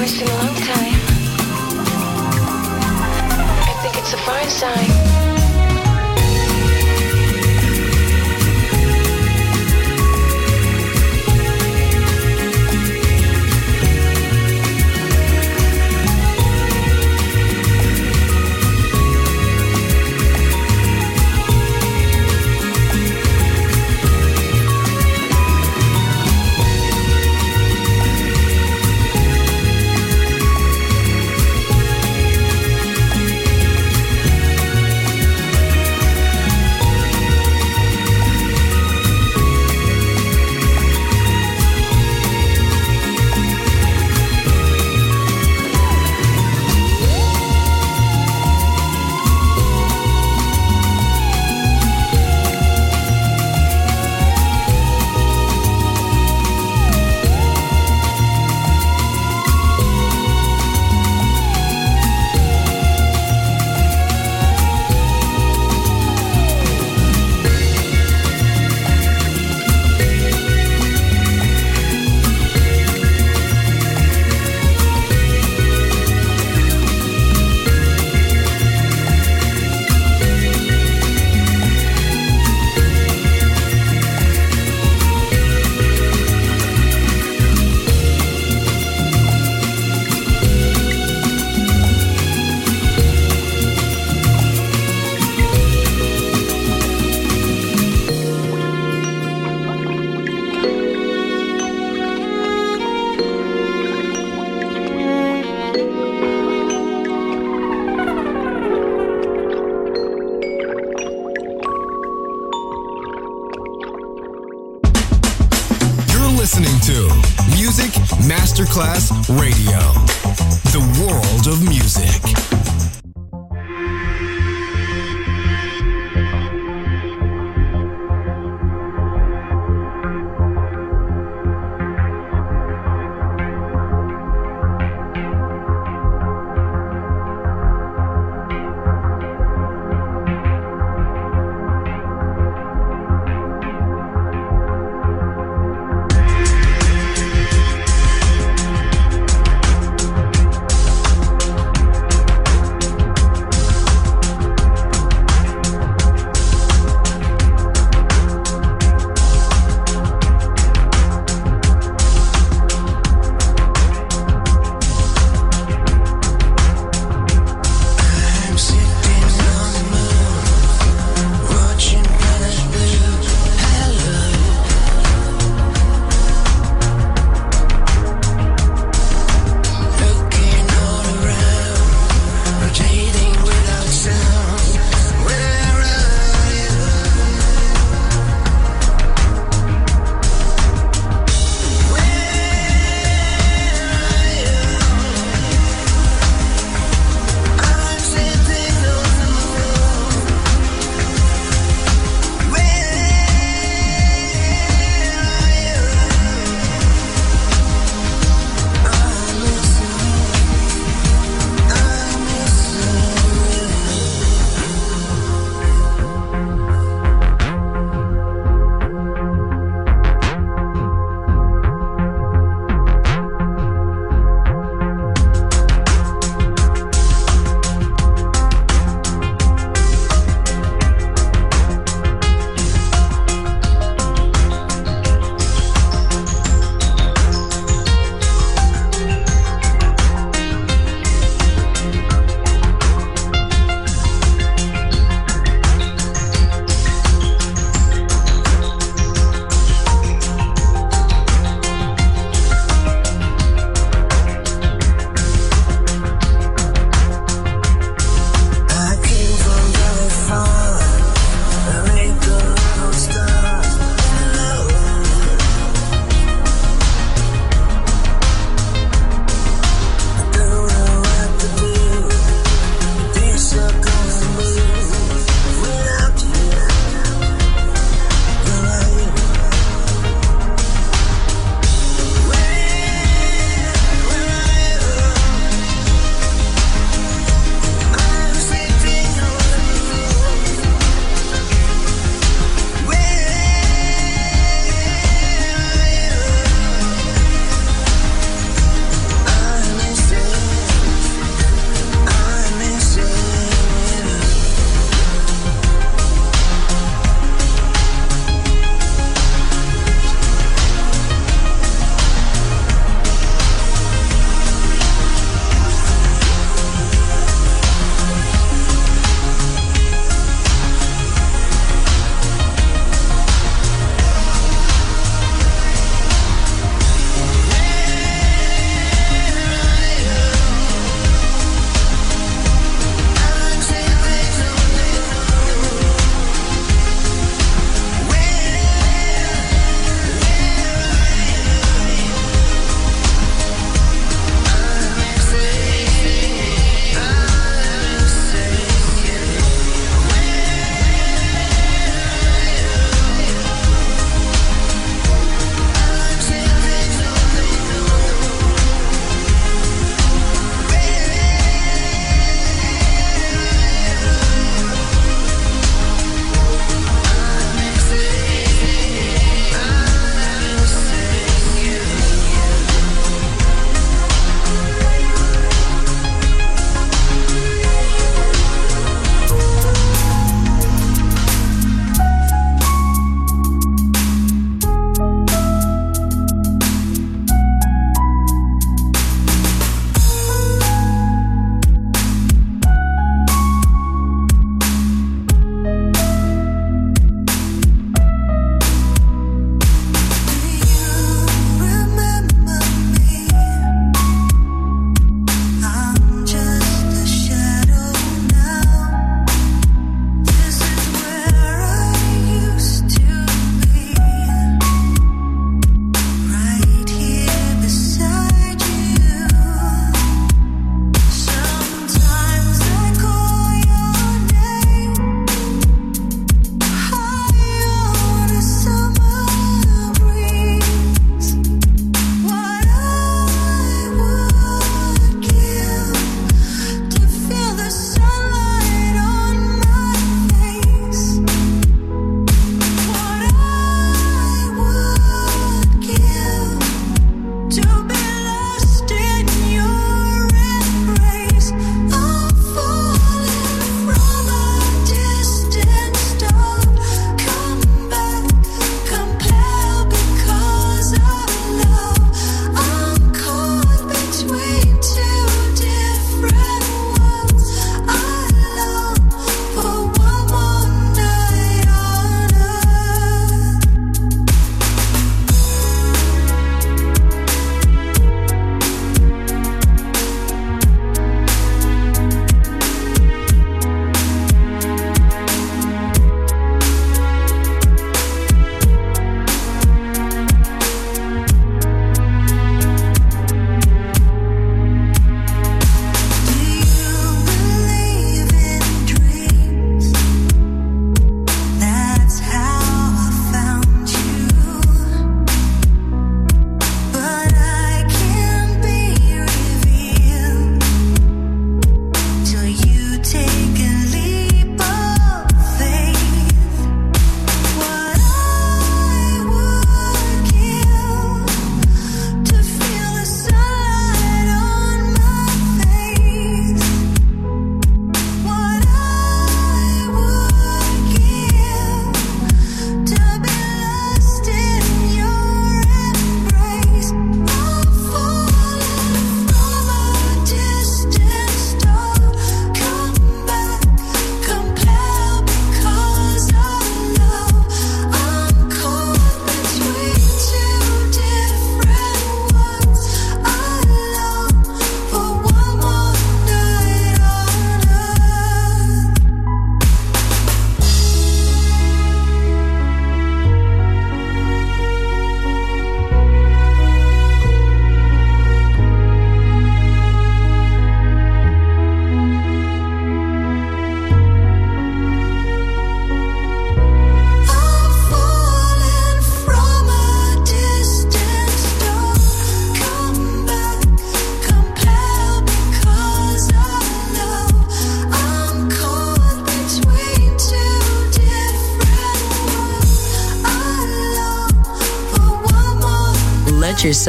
voice in a long time. I think it's a fine sign. Masterclass Radio,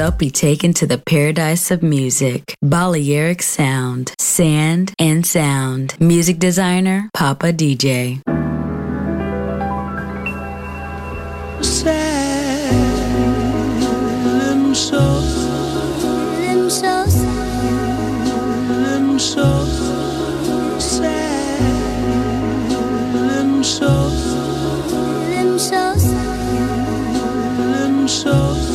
yourself be taken to the paradise of music. Balearic Sound, Sand and Sound. Music designer, Papa DJ. Sailing so, so, so, sailing so, so, so,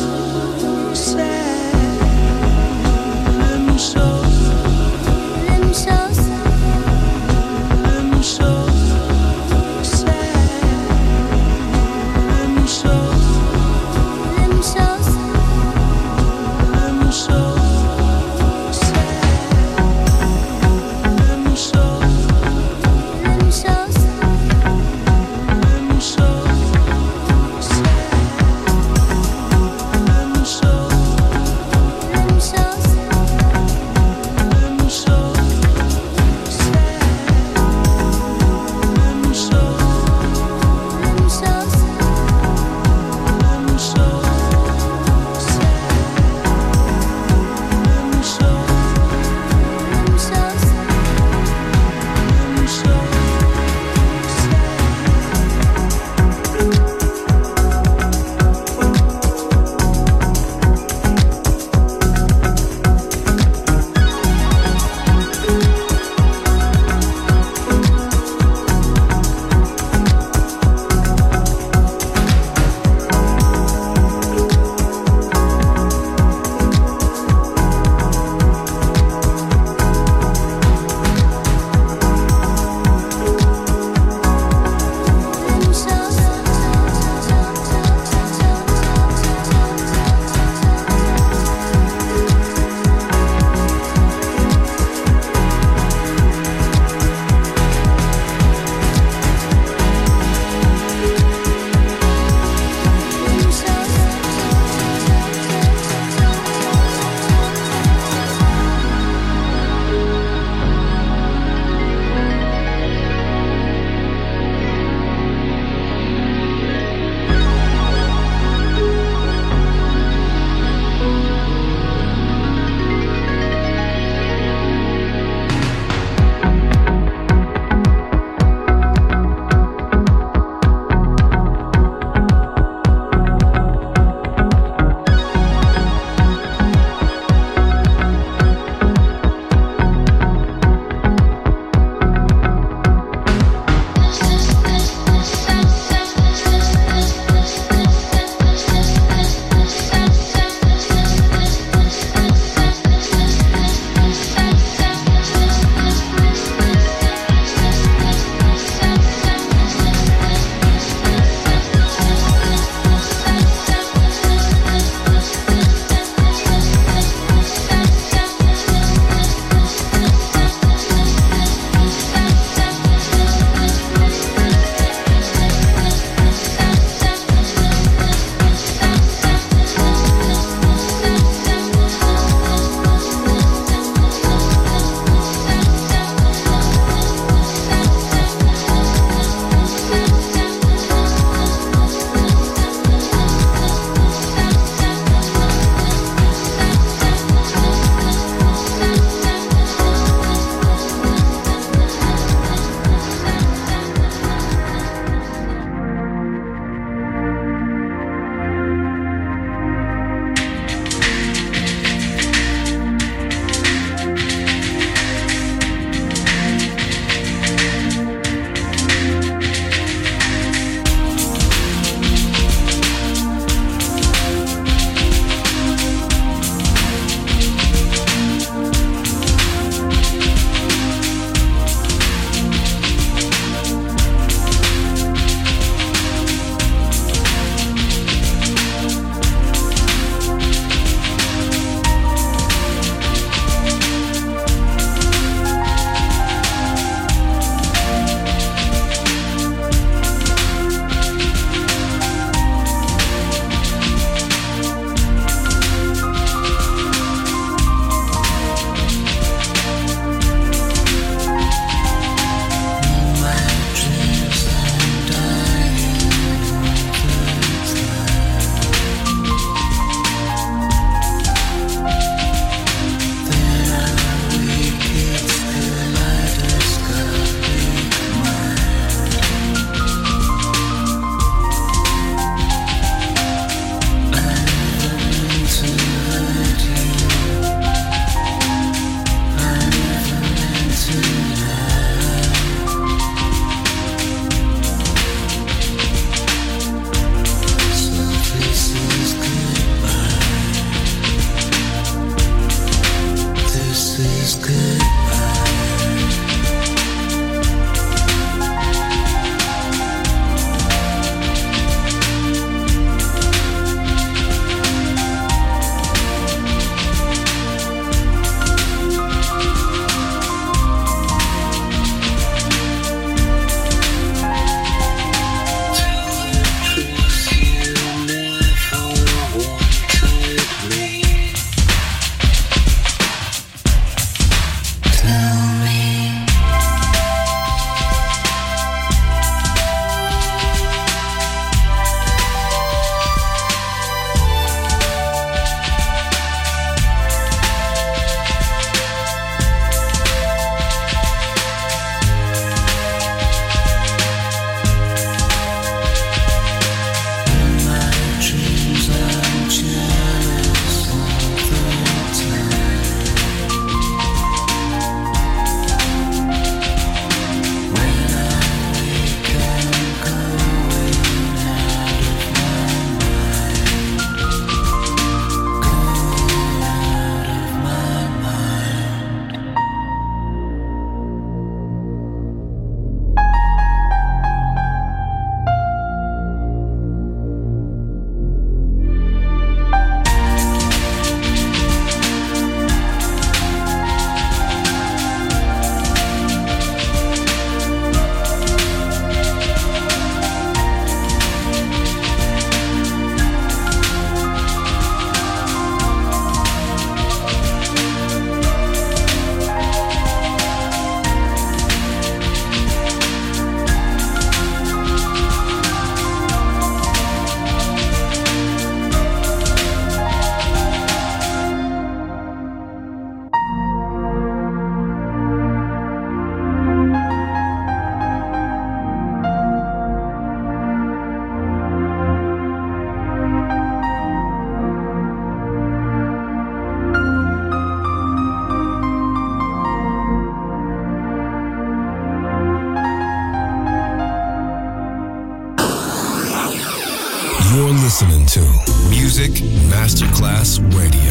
Masterclass Radio,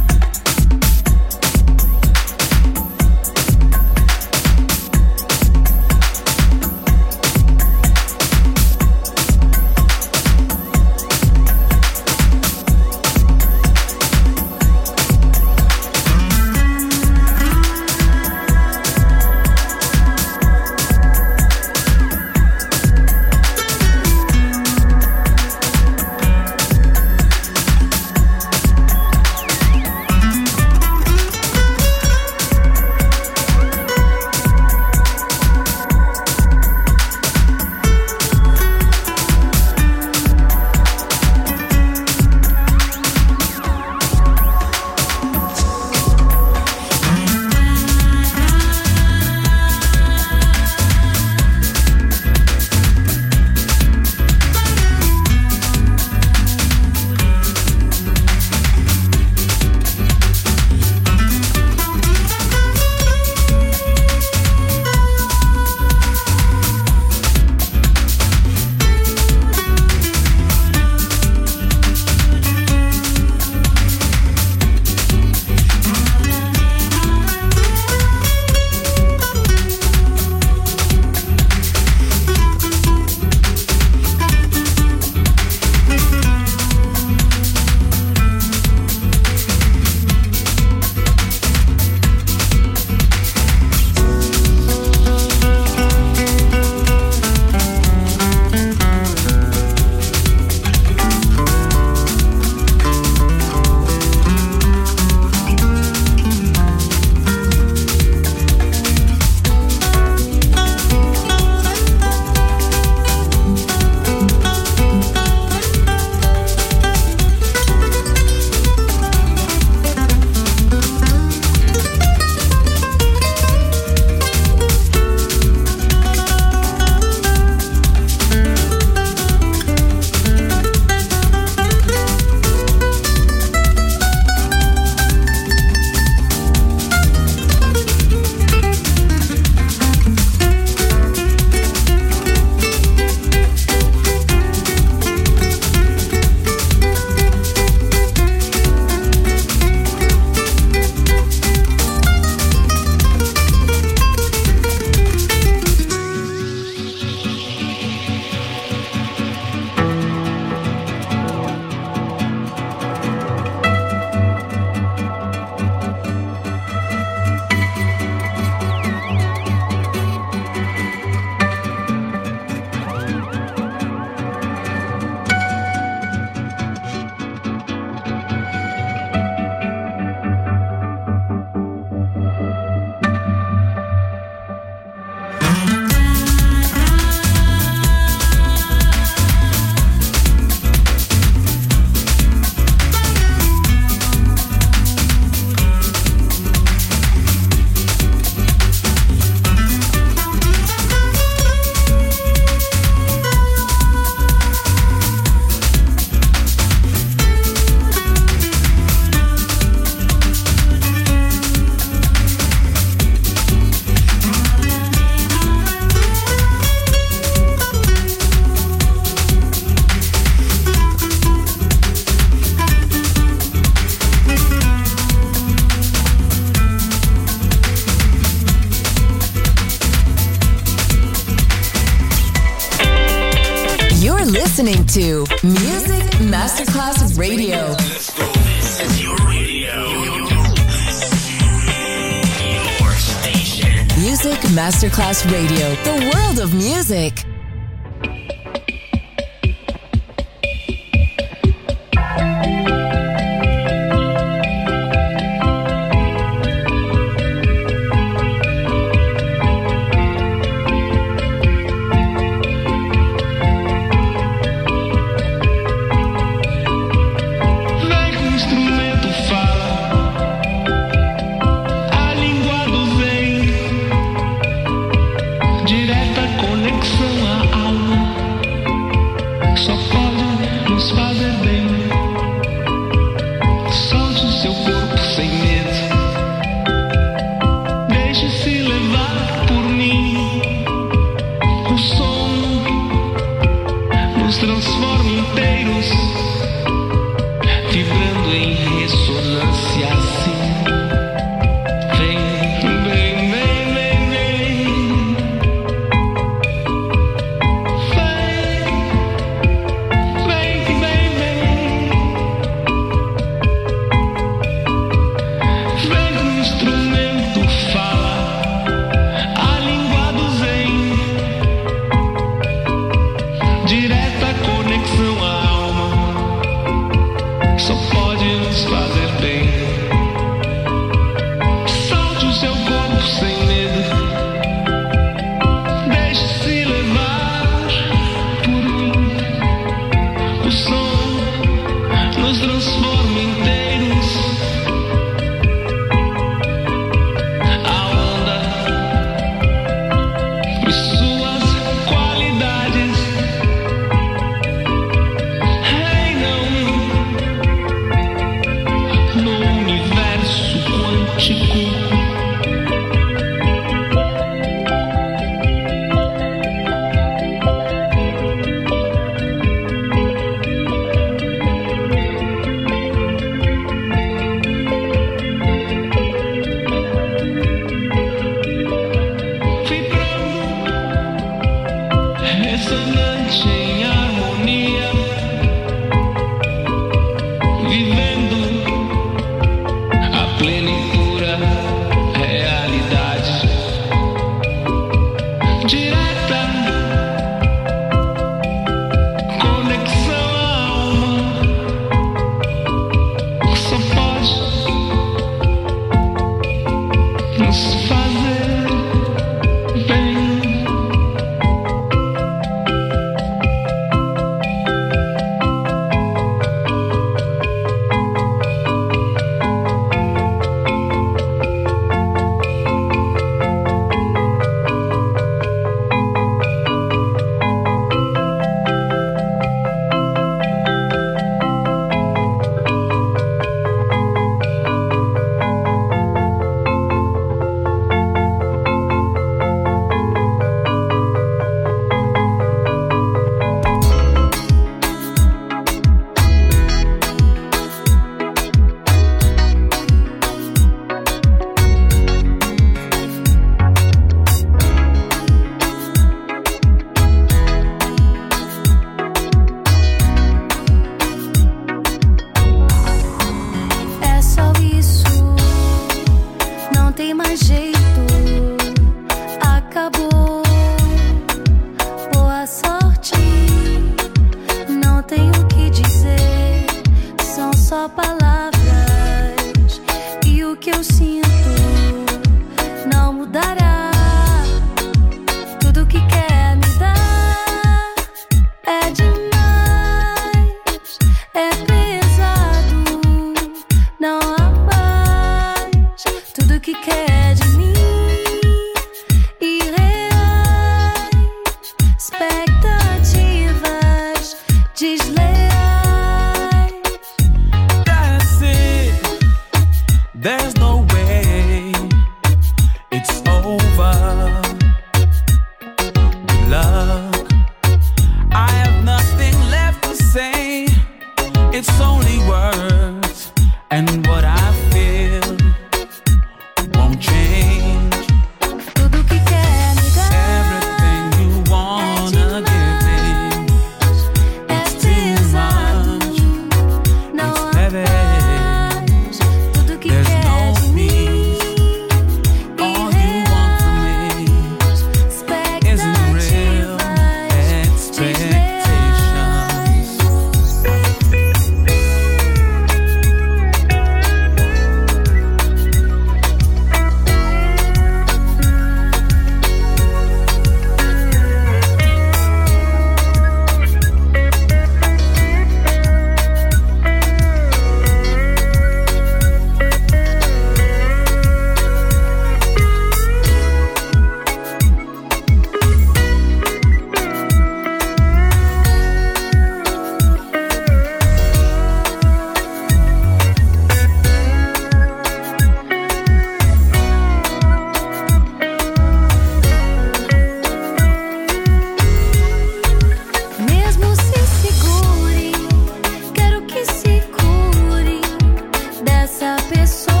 pessoa.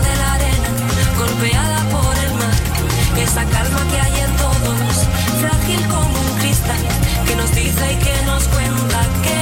de la arena, golpeada por el mar. Esa calma que hay en todos, frágil como un cristal, que nos dice y que nos cuenta que